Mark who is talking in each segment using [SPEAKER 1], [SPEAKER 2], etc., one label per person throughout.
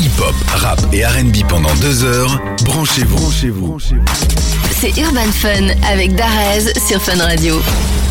[SPEAKER 1] Hip-hop, rap et RB pendant deux heures. Branchez-vous. Branchez-vous.
[SPEAKER 2] C'est Urban Fun avec Darez sur Fun Radio.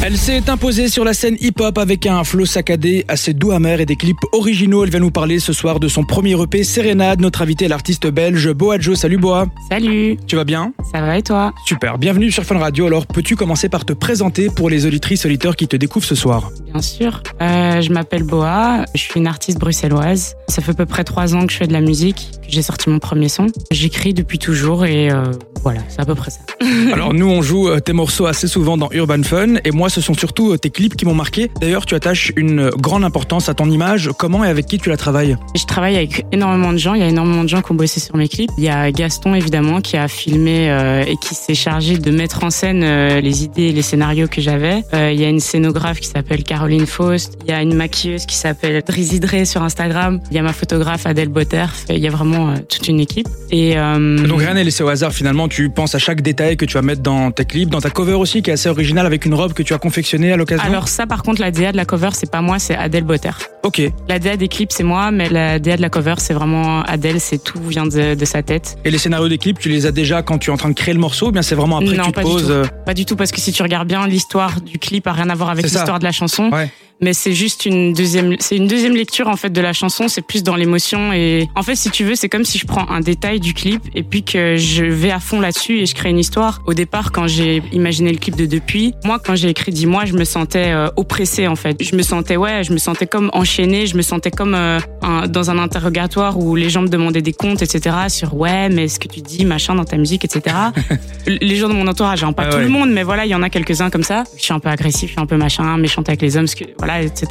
[SPEAKER 3] Elle s'est imposée sur la scène hip-hop avec un flow saccadé, assez doux amer et des clips originaux. Elle vient nous parler ce soir de son premier EP Sérénade. Notre invité est l'artiste belge Boa Joe. Salut Boa.
[SPEAKER 4] Salut,
[SPEAKER 3] Tu vas bien?
[SPEAKER 4] Ça va et toi?
[SPEAKER 3] Super. Bienvenue sur Fun Radio. Alors, peux-tu commencer par te présenter pour les auditrices auditeurs qui te découvrent ce soir?
[SPEAKER 4] Bien sûr. Euh, je m'appelle Boa, je suis une artiste bruxelloise. Ça fait à peu près trois ans que je fais de la musique, que j'ai sorti mon premier son. J'écris depuis toujours et euh, voilà, c'est à peu près ça.
[SPEAKER 3] Alors, nous, on joue euh, tes morceaux assez souvent dans Urban Fun et moi, ce sont surtout euh, tes clips qui m'ont marqué. D'ailleurs, tu attaches une grande importance à ton image. Comment et avec qui tu la travailles?
[SPEAKER 4] Je travaille avec énormément de gens, il y a énormément de gens qui ont bossé sur mes clips. Il y a Gaston évidemment qui a filmé euh, et qui s'est chargé de mettre en scène euh, les idées et les scénarios que j'avais. Euh, il y a une scénographe qui s'appelle Caroline Faust, il y a une maquilleuse qui s'appelle Drizzy Dre sur Instagram, il y a ma photographe Adèle Botterf, il y a vraiment euh, toute une équipe. Et euh,
[SPEAKER 3] Donc rien n'est laissé au hasard finalement, tu penses à chaque détail que tu vas mettre dans tes clips, dans ta cover aussi qui est assez originale avec une robe que tu as confectionnée à l'occasion?
[SPEAKER 4] alors ça par contre la DA de la cover c'est pas moi, c'est Adèle Botterf.
[SPEAKER 3] ok.
[SPEAKER 4] La DA des clips c'est moi, mais la DA de la cover c'est vraiment Adèle, c'est tout vient de, de sa tête.
[SPEAKER 3] Et les scénarios des clips, tu les as déjà quand tu es en train de créer le morceau ou bien c'est vraiment après
[SPEAKER 4] non,
[SPEAKER 3] que tu te
[SPEAKER 4] pas du
[SPEAKER 3] poses
[SPEAKER 4] tout.
[SPEAKER 3] euh,
[SPEAKER 4] Pas du tout, parce que si tu regardes bien, l'histoire du clip a rien à voir avec l'histoire de la chanson.
[SPEAKER 3] Ouais.
[SPEAKER 4] Mais c'est juste une deuxième, c'est une deuxième lecture en fait de la chanson. C'est plus dans l'émotion et en fait, si tu veux, c'est comme si je prends un détail du clip et puis que je vais à fond là-dessus et je crée une histoire. Au départ, quand j'ai imaginé le clip de Depuis, moi, quand j'ai écrit Dis-moi, je me sentais euh, oppressée en fait. Je me sentais ouais, je me sentais comme enchaînée. Je me sentais comme euh, un- dans un interrogatoire où les gens me demandaient des comptes, etc. Sur ouais, mais ce que tu dis, machin, dans ta musique, etc. les gens de mon entourage, hein, pas
[SPEAKER 3] Ah
[SPEAKER 4] tout
[SPEAKER 3] ouais.
[SPEAKER 4] le monde, mais voilà, il y en a quelques-uns comme ça. Je suis un peu agressif, je suis un peu machin, méchante avec les hommes, parce que, voilà, etc.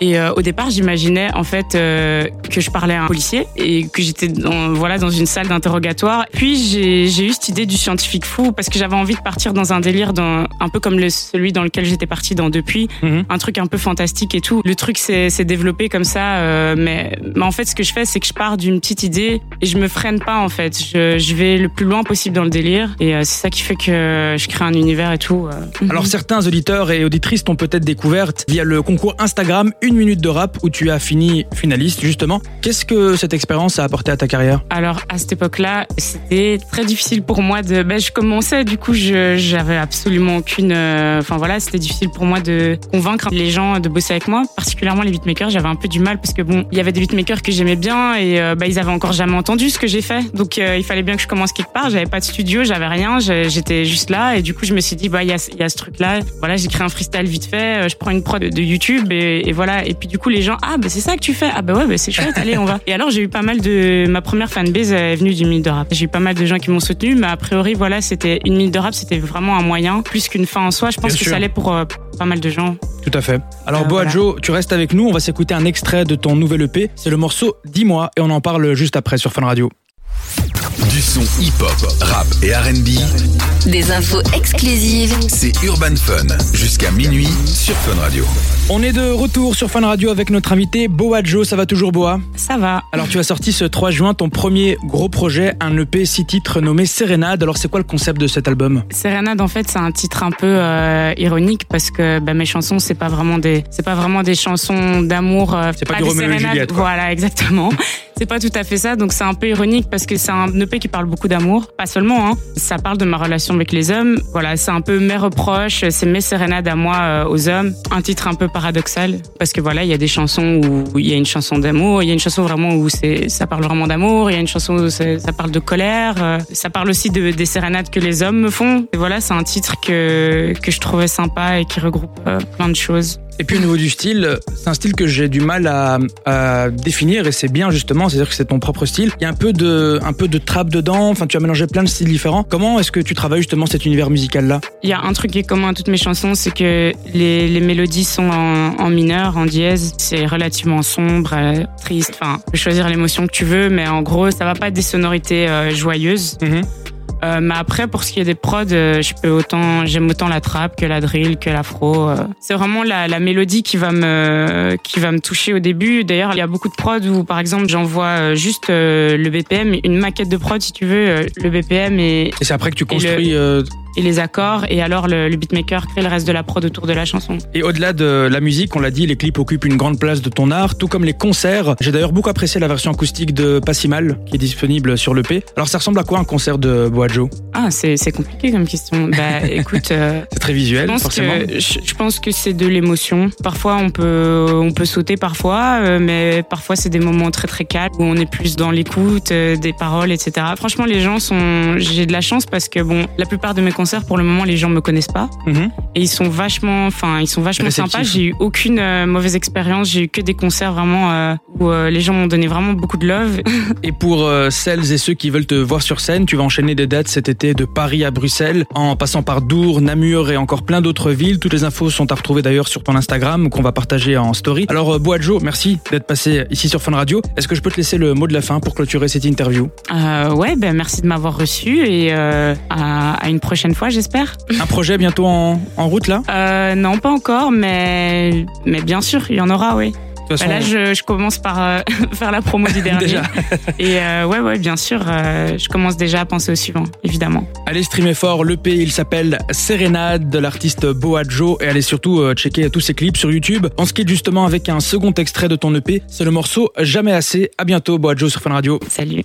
[SPEAKER 4] Et euh, au départ, j'imaginais en fait euh, que je parlais à un policier et que j'étais dans, voilà dans une salle d'interrogatoire. Puis j'ai j'ai eu cette idée du scientifique fou parce que j'avais envie de partir dans un délire, dans, un peu comme le, celui dans lequel j'étais partie dans depuis,
[SPEAKER 3] Mhm.
[SPEAKER 4] un truc un peu fantastique et tout. Le truc s'est s'est développé comme ça, euh, mais, mais en fait, ce que je fais, c'est que je pars d'une petite idée et je me freine pas en fait. Je, je vais le plus loin possible dans le délire et c'est ça qui fait que je crée un univers et tout.
[SPEAKER 3] Alors certains auditeurs et auditrices t'ont peut-être découverte via le concours Instagram Une minute de rap où tu as fini finaliste justement. Qu'est-ce que cette expérience a apporté à ta carrière?
[SPEAKER 4] Alors à cette époque-là, c'était très difficile pour moi de. Ben, je commençais, du coup, j'avais absolument aucune. euh, Enfin voilà, c'était difficile pour moi de convaincre les gens de bosser avec moi, particulièrement les beatmakers. J'avais un peu du mal parce que bon, il y avait des beatmakers que j'aimais bien et euh, bah, ils avaient encore jamais entendu ce que j'ai fait, donc euh, il fallait bien que je commence quelque part. J'avais pas de studio, j'avais rien, j'étais juste là et du coup je me suis dit bah il y a y a ce truc-là. Voilà, j'ai créé un freestyle vite fait, je prends une prod de YouTube et, et voilà. Et puis du coup les gens ah bah c'est ça que tu fais, ah bah ouais bah c'est chouette, allez on va. Et alors j'ai eu pas mal de ma première fanbase est venue du minute de rap. J'ai eu pas mal de gens qui m'ont soutenu, mais a priori voilà c'était une minute de rap, c'était vraiment un moyen plus qu'une fin en soi. Je pense
[SPEAKER 3] Bien
[SPEAKER 4] que
[SPEAKER 3] sûr.
[SPEAKER 4] ça allait pour euh, pas mal de gens.
[SPEAKER 3] Tout à fait. Alors
[SPEAKER 4] Euh,
[SPEAKER 3] Boa
[SPEAKER 4] voilà.
[SPEAKER 3] Joe, tu restes avec nous, on va s'écouter un extrait de ton nouvel EP. C'est le morceau Dis-moi et on en parle juste après sur Fun Radio.
[SPEAKER 1] Du son hip-hop, rap et RB,
[SPEAKER 2] Des infos exclusives
[SPEAKER 1] c'est Urban Fun. Jusqu'à minuit sur Fun Radio.
[SPEAKER 3] On est de retour sur Fun Radio avec notre invité Boa Joe, ça va toujours Boa?
[SPEAKER 4] Ça va.
[SPEAKER 3] Alors tu as sorti ce 3 juin ton premier gros projet, un EP 6 titres nommé Sérénade. Alors c'est quoi le concept de cet album?
[SPEAKER 4] Sérénade, en fait, c'est un titre un peu euh, ironique parce que bah, mes chansons, c'est pas vraiment des, c'est pas vraiment des chansons d'amour. euh,
[SPEAKER 3] C'est pas du
[SPEAKER 4] des
[SPEAKER 3] Roméo et
[SPEAKER 4] sérénades.
[SPEAKER 3] Juliette, quoi.
[SPEAKER 4] Voilà, exactement. c'est pas tout à fait ça. Donc c'est un peu ironique parce que c'est un EP qui parle beaucoup d'amour, pas seulement. Hein. Ça parle de ma relation avec les hommes. Voilà, c'est un peu mes reproches, c'est mes sérénades à moi euh, aux hommes. Un titre un peu paradoxal parce que voilà, il y a des chansons où il y a une chanson d'amour, il y a une chanson vraiment où c'est, ça parle vraiment d'amour, il y a une chanson où ça parle de colère, euh, ça parle aussi de, des sérénades que les hommes me font. Et voilà, c'est un titre que, que je trouvais sympa et qui regroupe euh, plein de choses.
[SPEAKER 3] Et puis au niveau du style, c'est un style que j'ai du mal à, à définir et c'est bien justement, c'est-à-dire que c'est ton propre style. Il y a un peu de, un peu de trap dedans, enfin tu as mélangé plein de styles différents. Comment est-ce que tu travailles justement cet univers musical-là?
[SPEAKER 4] Il y a un truc qui est commun à toutes mes chansons, c'est que les, les mélodies sont en, en mineur, en dièse. C'est relativement sombre, euh, triste. Enfin, tu peux choisir l'émotion que tu veux, mais en gros, ça va pas être des sonorités euh, joyeuses. Euh, mais après, pour ce qui est des prods, euh, je peux autant, j'aime autant la trap que la drill, que l'afro. euh. C'est vraiment la, la mélodie qui va me, qui va me toucher au début. D'ailleurs, il y a beaucoup de prods où, par exemple, j'envoie juste euh, le BPM, une maquette de prod, si tu veux, euh, le BPM et,
[SPEAKER 3] Et c'est après que tu
[SPEAKER 4] le-
[SPEAKER 3] construis. euh,
[SPEAKER 4] et les accords, et alors le, le beatmaker crée le reste de la prod autour de la chanson.
[SPEAKER 3] Et au-delà de la musique, on l'a dit, les clips occupent une grande place de ton art, tout comme les concerts. J'ai d'ailleurs beaucoup apprécié la version acoustique de Pas si mal, qui est disponible sur l'EP. Alors ça ressemble à quoi un concert de Boajo?
[SPEAKER 4] Ah, c'est compliqué comme question. Bah, écoute, euh,
[SPEAKER 3] C'est très
[SPEAKER 4] je
[SPEAKER 3] visuel,
[SPEAKER 4] pense
[SPEAKER 3] forcément.
[SPEAKER 4] que je, je pense que c'est de l'émotion. Parfois, on peut on peut sauter parfois, euh, mais parfois c'est des moments très très calmes où on est plus dans l'écoute euh, des paroles, etc. Franchement, les gens sont. J'ai de la chance parce que bon, la plupart de mes concerts, pour le moment, les gens me connaissent pas.
[SPEAKER 3] Mhm.
[SPEAKER 4] et ils sont vachement enfin ils sont vachement sympas j'ai eu aucune euh, mauvaise expérience j'ai eu que des concerts vraiment euh, où euh, les gens m'ont donné vraiment beaucoup de love
[SPEAKER 3] Et pour celles et ceux qui veulent te voir sur scène, tu vas enchaîner des dates cet été de Paris à Bruxelles, en passant par Dour, Namur et encore plein d'autres villes. Toutes les infos sont à retrouver d'ailleurs sur ton Instagram qu'on va partager en story. Alors Boadjo, merci d'être passé ici sur Fun Radio. Est-ce que je peux te laisser le mot de la fin pour clôturer cette interview?
[SPEAKER 4] Ouais ben merci de m'avoir reçu et à, à une prochaine fois j'espère
[SPEAKER 3] Un projet bientôt en, en route là?
[SPEAKER 4] Euh, non pas encore mais mais bien sûr il y en aura oui
[SPEAKER 3] De toute
[SPEAKER 4] Bah là je, je commence par euh, faire la promo du dernier
[SPEAKER 3] Déjà.
[SPEAKER 4] et euh, ouais ouais bien sûr euh, je commence déjà à penser au suivant évidemment
[SPEAKER 3] Allez streamer fort, l'EP il s'appelle Sérénade de l'artiste Boadjo et allez surtout checker tous ses clips sur YouTube. On se quitte justement avec un second extrait de ton EP, c'est le morceau Jamais assez. À bientôt Boadjo sur Fun Radio.
[SPEAKER 4] salut